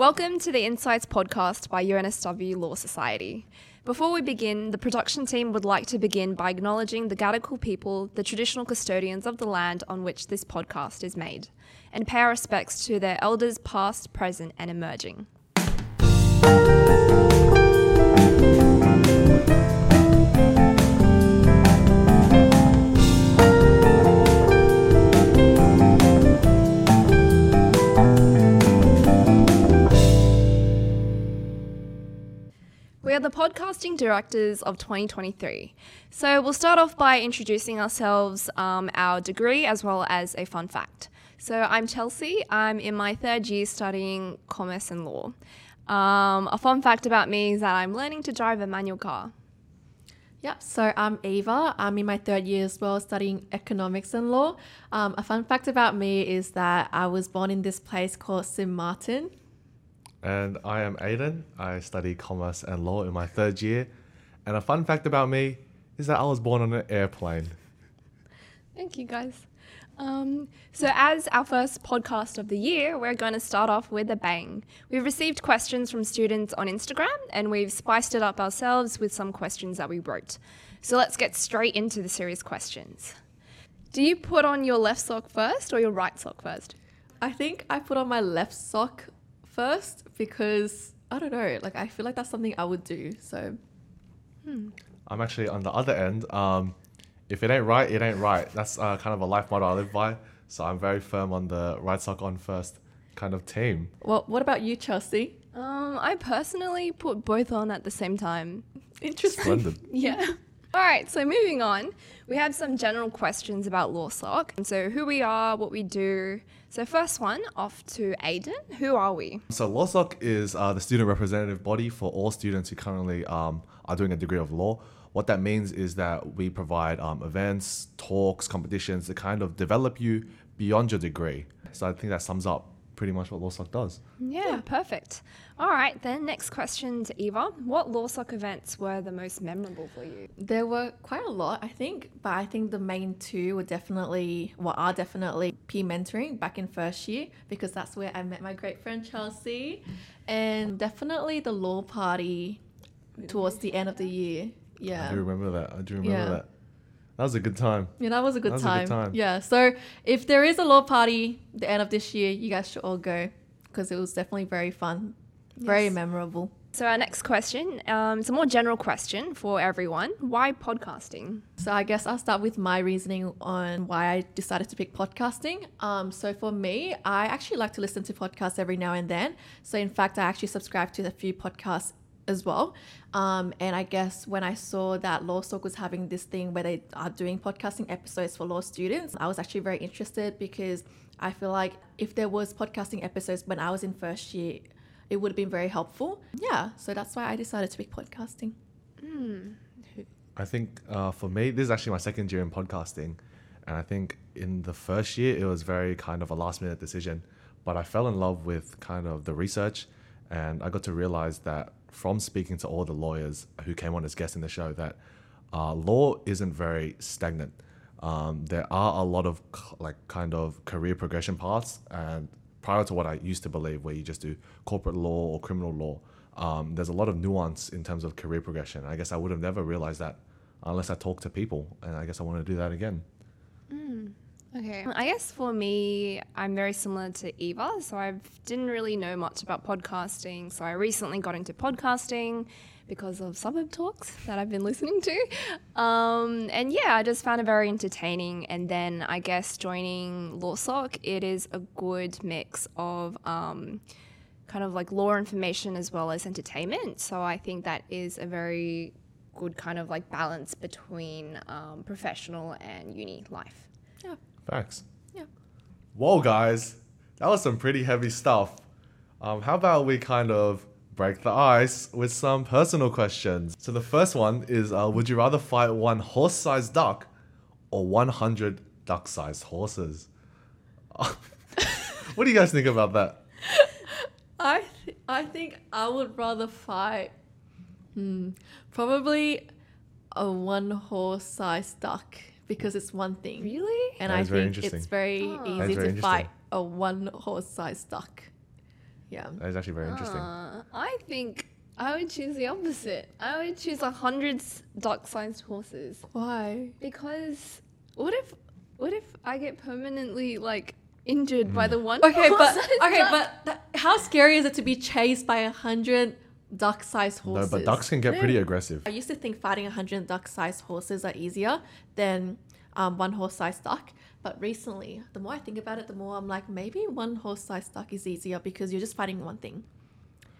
Welcome to the InCites podcast by UNSW Law Society. Before we begin, the production team would like to begin by acknowledging the Gadigal people, the traditional custodians of the land on which this podcast is made, and pay our respects to their elders past, present, and emerging. We are the podcasting directors of 2023. So we'll start off by introducing ourselves, um, our degree, as well as a fun fact. So I'm Chelsea. I'm in my third year studying commerce and law. Um, a fun fact about me is that I'm learning to drive a manual car. Yep, so I'm Eva. I'm in my third year as well, studying economics and law. Um, a fun fact about me is that I was born in this place called St. Martin. And I am Adin. I study commerce and law in my third year. And a fun fact about me is that I was born on an airplane. Thank you, guys. Um, so, as our first podcast of the year, we're going to start off with a bang. We've received questions from students on Instagram and we've spiced it up ourselves with some questions that we wrote. So, let's get straight into the serious questions. Do you put on your left sock first or your right sock first? I think I put on my left sock first because I don't know, like I feel like that's something I would do. So I'm actually on the other end. Um, if it ain't right, it ain't right. That's uh, kind of a life motto I live by. So I'm very firm on the right sock on first kind of team. well, what about you, Chelsea? Um, I personally put both on at the same time. Interesting. Splendid. Yeah. All right, so moving on, we have some general questions about LawSoc. And so, who we are, what we do. So, first one, off to Adin. Who are we? So LawSoc is uh, the student representative body for all students who currently um, are doing a degree of law. What that means is that we provide um, events, talks, competitions to kind of develop you beyond your degree. So I think that sums up pretty much what LawSoc does. Yeah, perfect. All right, then next question to Eva. What LawSoc events were the most memorable for you? There were quite a lot, I think, but I think the main two were definitely, well, are definitely peer mentoring back in first year because that's where I met my great friend Chelsea, and definitely the law party towards the end of the year. I Yeah. do remember that. I do remember Yeah. that. That was a good time. Yeah, that was a good, That was a time. good time. Yeah. So if there is a law party the end of this year, you guys should all go because it was definitely very fun, very Yes. memorable. So, our next question um, it's a more general question for everyone. Why podcasting? So I guess I'll start with my reasoning on why I decided to pick podcasting. Um, so for me, I actually like to listen to podcasts every now and then. So in fact, I actually subscribe to a few podcasts as well. Um, and I guess when I saw that LawSoc was having this thing where they are doing podcasting episodes for law students, I was actually very interested because I feel like if there was podcasting episodes when I was in first year, it would have been very helpful. Yeah, so that's why I decided to pick podcasting. I think uh, for me, this is actually my second year in podcasting. And I think in the first year, it was very kind of a last minute decision. But I fell in love with kind of the research. And I got to realize that from speaking to all the lawyers who came on as guests in the show, that uh, law isn't very stagnant. Um, there are a lot of like kind of career progression paths. And prior to what I used to believe, where you just do corporate law or criminal law, um, there's a lot of nuance in terms of career progression. I guess I would have never realized that unless I talk to people, and I guess I want to do that again. Okay. I guess for me, I'm very similar to Eva. So I didn't really know much about podcasting. So I recently got into podcasting because of Suburb Talks that I've been listening to. Um, and yeah, I just found it very entertaining. And then I guess joining LawSoc, it is a good mix of um, kind of like law information as well as entertainment. So I think that is a very good kind of like balance between um, professional and uni life. Yeah. Facts. Yeah. Whoa, guys, that was some pretty heavy stuff. Um, how about we kind of break the ice with some personal questions? So the first one is: uh, Would you rather fight one horse-sized duck or 100 duck-sized horses? what do you guys think about that? I th- I think I would rather fight hmm, probably a one horse sized duck because it's one thing. Really? And That I think it's very Oh. Easy very to fight a one horse sized duck. Yeah. That is actually very interesting. Uh, I think I would choose the opposite. I would choose a hundred duck-sized horses Why? because what if what if I get permanently like injured by the one? Okay, but horse-sized okay, duck? but that, how scary is it to be chased by a hundred duck-sized horses. no, but ducks can get pretty aggressive. I used to think fighting a hundred duck-sized horses are easier than um, one horse-sized duck. But recently, the more I think about it, the more I'm like, maybe one horse-sized duck is easier because you're just fighting one thing,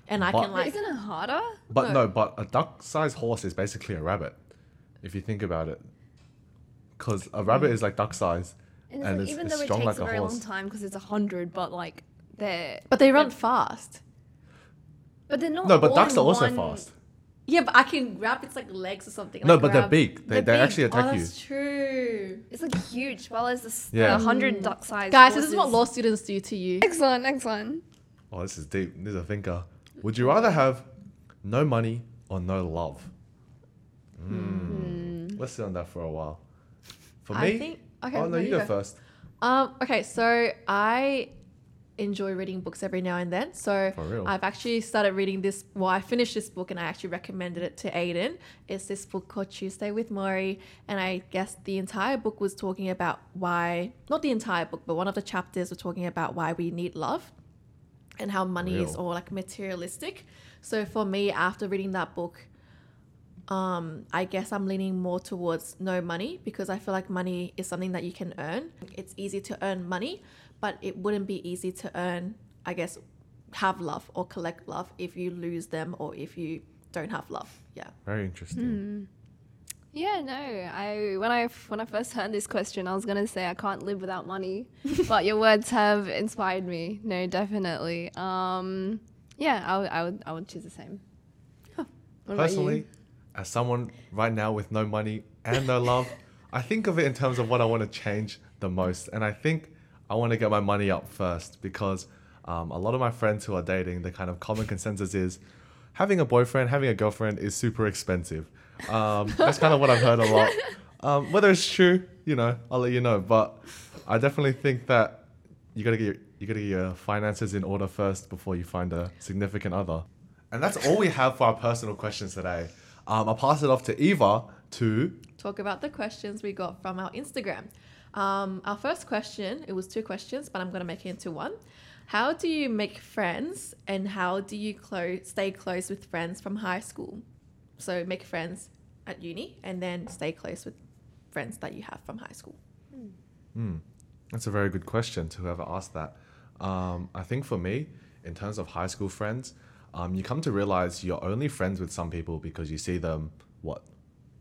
and I But- can like. isn't it harder? But No. no, but a duck-sized horse is basically a rabbit, if you think about it. Because a rabbit is like duck-sized, And, and, it's like, it's, even it's though it strong takes like a a very long time because it's a hundred, but like they're But they run they're- fast. But they're not. No, but all ducks are also one- fast. Yeah, but I can grab its like legs or something. No, like, but they're big. They, They're they big. actually Oh, attack you. that's true. It's like huge. Well, as this Yeah. yeah. hundred duck-sized. Guys, this is what law students do to you. Next one. Next one. Oh, this is deep. This is a thinker. Would you rather have no money or no love? Mm. Let's sit on that for a while. For me, I think. Okay, oh no, you, go, first. Um, okay, so I enjoy reading books every now and then. So I've actually started reading this. Well, I finished this book and I actually recommended it to Adin. It's this book called Tuesday with Morrie, and I guess the entire book was talking about why, not the entire book, but one of the chapters were talking about why we need love and how money is all like materialistic. So for me, after reading that book, um, I guess I'm leaning more towards no money because I feel like money is something that you can earn. It's easy to earn money, but it wouldn't be easy to earn, I guess, have love or collect love if you lose them or if you don't have love. Yeah. Very interesting. Yeah, no. I when I when I first heard this question, I was gonna say I can't live without money, but your words have inspired me. No, definitely. Um, yeah, I would I would choose the same. What about you? Personally, as someone right now with no money and no love, I think of it in terms of what I want to change the most. And I think I want to get my money up first because um, a lot of my friends who are dating, the kind of common consensus is having a boyfriend, having a girlfriend is super expensive. Um, that's kind of what I've heard a lot. Um, whether it's true, you know, I'll let you know. But I definitely think that you gotta get your, you gotta get your finances in order first before you find a significant other. And that's all we have for our personal questions today. Um, I'll pass it off to Eva to Talk about the questions we got from our Instagram. Um, our first question, it was two questions, but I'm going to make it into one. How do you make friends and how do you stay close with friends from high school? So make friends at uni and then stay close with friends that you have from high school. Hmm. That's a very good question to whoever asked that. Um, I think for me, in terms of high school friends, um, you come to realize you're only friends with some people because you see them, what,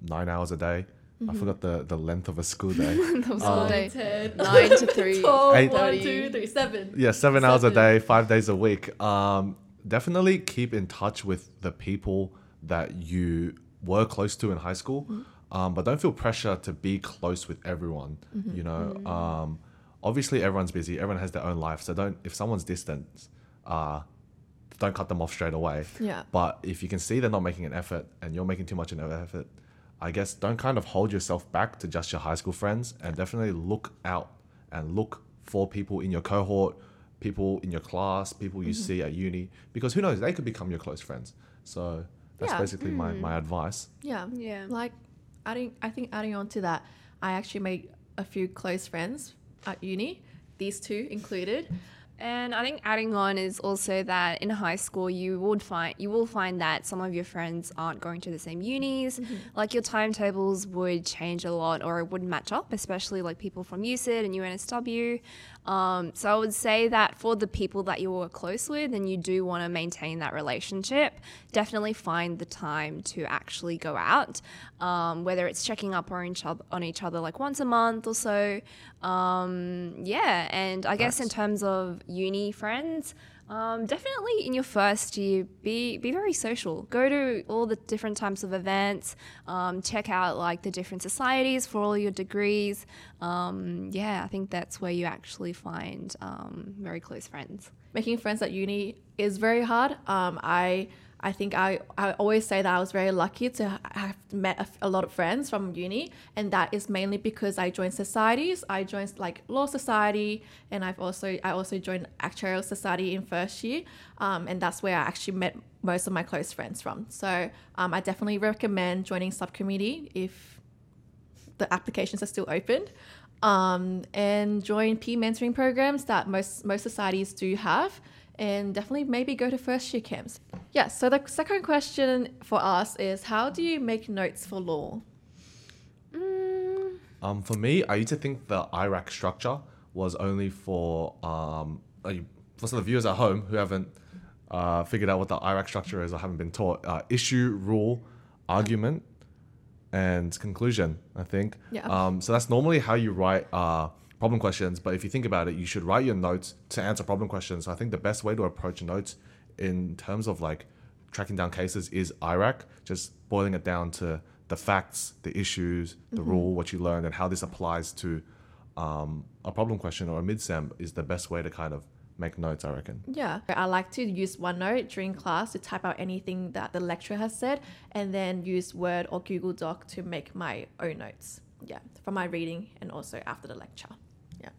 nine hours a day? I forgot the, the length of a school day. That was all Um, day. 10, Nine to three. 12, Eight- 1, 2, 3, 7. yeah, seven hours a day, five days a week. Um, definitely keep in touch with the people that you were close to in high school, um, but don't feel pressure to be close with everyone. You know, um, obviously everyone's busy, everyone has their own life, so don't if someone's distant, uh, don't cut them off straight away. Yeah. But if you can see they're not making an effort and you're making too much of an effort, I guess don't kind of hold yourself back to just your high school friends and definitely look out and look for people in your cohort, people in your class, people Mm-hmm. you see at uni, because who knows, they could become your close friends. So that's Yeah. basically my, my advice. Yeah. Yeah. Like adding I think adding on to that, I actually made a few close friends at uni, these two included. And I think adding on is also that in high school you would find you will find that some of your friends aren't going to the same unis. Mm-hmm. Like your timetables would change a lot or it wouldn't match up, especially like people from USYD and UNSW. Um, so I would say that for the people that you were close with and you do want to maintain that relationship, definitely find the time to actually go out, um, whether it's checking up on each other on each other like once a month or so. Um, yeah, and I guess in terms of uni friends, um, definitely in your first year, be be very social. Go to all the different types of events. Um, check out like the different societies for all your degrees. Um, yeah, I think that's where you actually find um, very close friends. Making friends at uni is very hard. Um, I I think I, I always say that I was very lucky to have met a, a lot of friends from uni, and that is mainly because I joined societies. I joined like law society, and I've also I also joined actuarial society in first year, um, and that's where I actually met most of my close friends from. So um, I definitely recommend joining subcommittee if the applications are still open. Um, and join peer mentoring programs that most most societies do have and definitely maybe go to first year camps. Yeah, so the second question for us is how do you make notes for law? Mm. Um, for me, I used to think the IRAC structure was only for um, for some of the viewers at home who haven't uh, figured out what the IRAC structure is or haven't been taught. Uh, issue, rule, argument, and conclusion. I think. Yeah. Um, so that's normally how you write uh, problem questions. But if you think about it, you should write your notes to answer problem questions. So I think the best way to approach notes in terms of like tracking down cases is IRAC, just boiling it down to the facts, the issues, the rule, what you learned, and how this applies to um, a problem question or a mid-sem is the best way to kind of make notes, I reckon. Yeah, I like to use OneNote during class to type out anything that the lecturer has said and then use Word or Google Doc to make my own notes. Yeah, for my reading and also after the lecture. Yeah.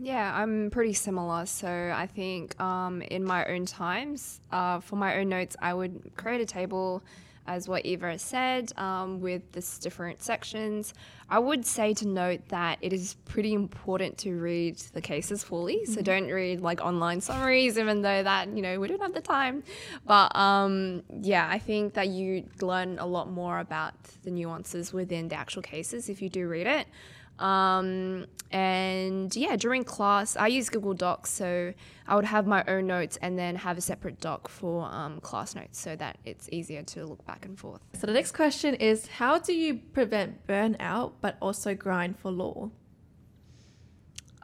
Yeah, I'm pretty similar. So I think um, in my own times, uh, for my own notes, I would create a table, as what Eva said, um, with this different sections. I would say to note that it is pretty important to read the cases fully. So don't read like online summaries, even though that you know we don't have the time. But um, yeah, I think that you learn a lot more about the nuances within the actual cases if you do read it. Um, and yeah, during class, I use Google Docs, so I would have my own notes and then have a separate doc for um, class notes so that it's easier to look back and forth. So the next question is how do you prevent burnout but also grind for law?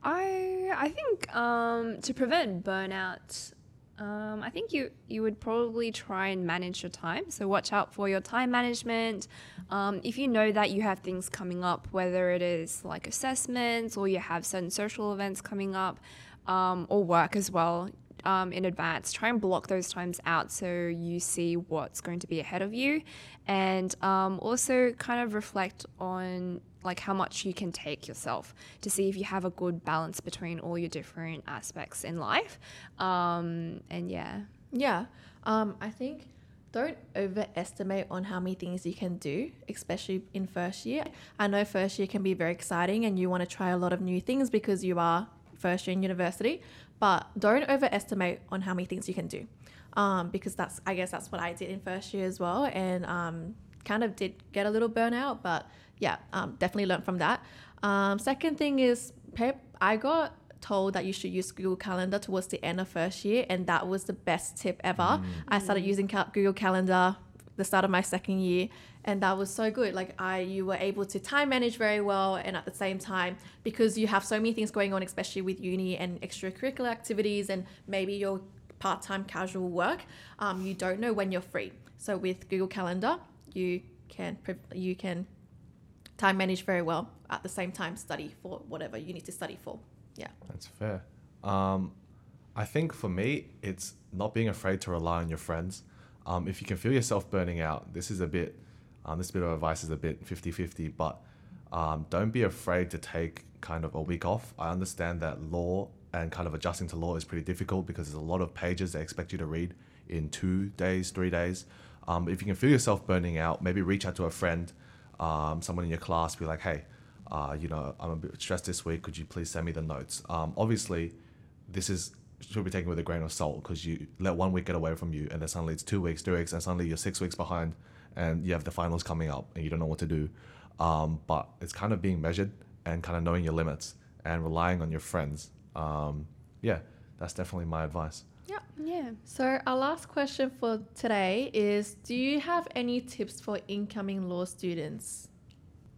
I I think um, to prevent burnout, um, I think you you would probably try and manage your time. So watch out for your time management. Um, if you know that you have things coming up, whether it is like assessments or you have certain social events coming up, um, or work as well. Um, in advance, try and block those times out so you see what's going to be ahead of you, and um, also kind of reflect on like how much you can take yourself to see if you have a good balance between all your different aspects in life. Um, and yeah, Yeah, um, I think don't overestimate on how many things you can do, especially in first year. I know first year can be very exciting and you want to try a lot of new things because you are first year in university, but don't overestimate on how many things you can do. Um, because that's, I guess that's what I did in first year as well. And um, kind of did get a little burnout, but yeah, um, definitely learned from that. Um, second thing is, Pep, I got told that you should use Google Calendar towards the end of first year, and that was the best tip ever. I started using Google Calendar the start of my second year, and that was so good. Like I, you were able to time manage very well, and at the same time, because you have so many things going on, especially with uni and extracurricular activities, and maybe your part-time casual work, um, you don't know when you're free. So with Google Calendar, you can you can time manage very well at the same time study for whatever you need to study for. Yeah. That's fair. Um, I think for me, it's not being afraid to rely on your friends. Um, if you can feel yourself burning out, this is a bit, um, this bit of advice is a bit 50 50, but um, don't be afraid to take kind of a week off. I understand that law and kind of adjusting to law is pretty difficult because there's a lot of pages they expect you to read in two days, three days. Um, if you can feel yourself burning out, maybe reach out to a friend, um, someone in your class, be like, hey, uh, you know, I'm a bit stressed this week. Could you please send me the notes? Um, obviously, this is should be taken with a grain of salt because you let one week get away from you, and then suddenly it's two weeks, three weeks, and suddenly you're six weeks behind, and you have the finals coming up, and you don't know what to do. Um, but it's kind of being measured and kind of knowing your limits and relying on your friends. Um, yeah, that's definitely my advice. Yeah. yeah. So our last question for today is: Do you have any tips for incoming law students?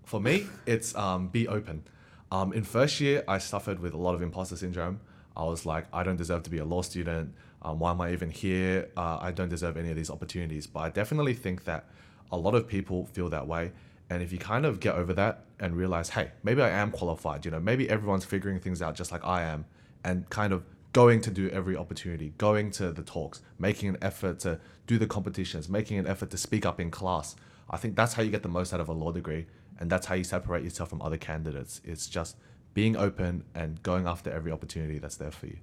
For me, it's um, be open. Um, in first year, I suffered with a lot of imposter syndrome. I was like, I don't deserve to be a law student. Um, why am I even here? Uh, I don't deserve any of these opportunities. But I definitely think that a lot of people feel that way. And if you kind of get over that and realize, hey, maybe I am qualified, you know, maybe everyone's figuring things out just like I am, and kind of going to do every opportunity, going to the talks, making an effort to do the competitions, making an effort to speak up in class. I think that's how you get the most out of a law degree, and that's how you separate yourself from other candidates. It's just being open and going after every opportunity that's there for you.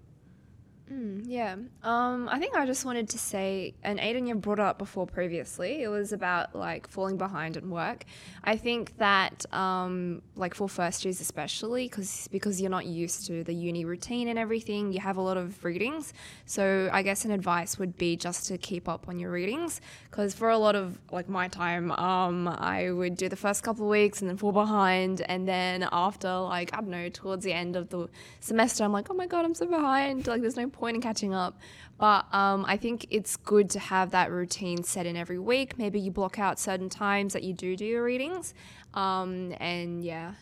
Mm, yeah. Um, I think I just wanted to say, and Adin, you brought up before previously, it was about like falling behind at work. I think that, um, like for first years especially, because because you're not used to the uni routine and everything, you have a lot of readings. So I guess an advice would be just to keep up on your readings, because for a lot of like my time, um, I would do the first couple of weeks and then fall behind, and then after like I don't know, towards the end of the semester, I'm like, oh my god, I'm so behind. Like there's no point in catching up. But um, I think it's good to have that routine set in every week. Maybe you block out certain times that you do do your readings. Um, and yeah.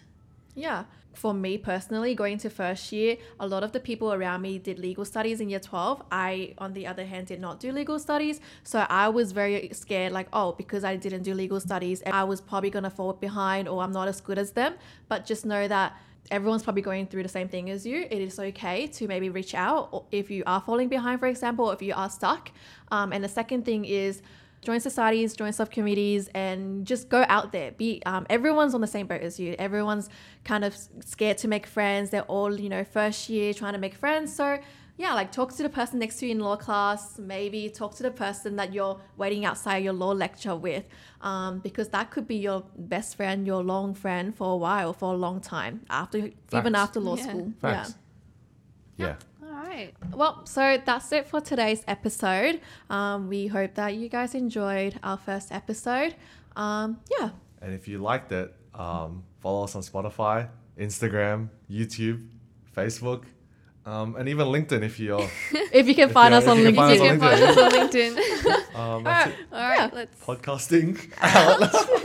Yeah. For me personally, going to first year, a lot of the people around me did legal studies in year 12. I, on the other hand, did not do legal studies. So I was very scared, like, oh, because I didn't do legal studies, I was probably going to fall behind or I'm not as good as them. But just know that everyone's probably going through the same thing as you. It is okay to maybe reach out if you are falling behind, for example, if you are stuck. Um, and the second thing is join societies, join subcommittees, and just go out there. Be um, everyone's on the same boat as you. Everyone's kind of scared to make friends. They're all you know first year trying to make friends. So yeah, like talk to the person next to you in law class, maybe talk to the person that you're waiting outside your law lecture with, um, because that could be your best friend, your long friend for a while, for a long time, after Facts. even after law yeah. school. Facts. Yeah. yeah. Right. Well, so that's it for today's episode. Um, we hope that you guys enjoyed our first episode. Um, yeah. And if you liked it, um, follow us on Spotify, Instagram, YouTube, Facebook um, and even LinkedIn if you're if you can if find us on LinkedIn. You can find us on LinkedIn. um, All right, All right yeah. let's podcasting.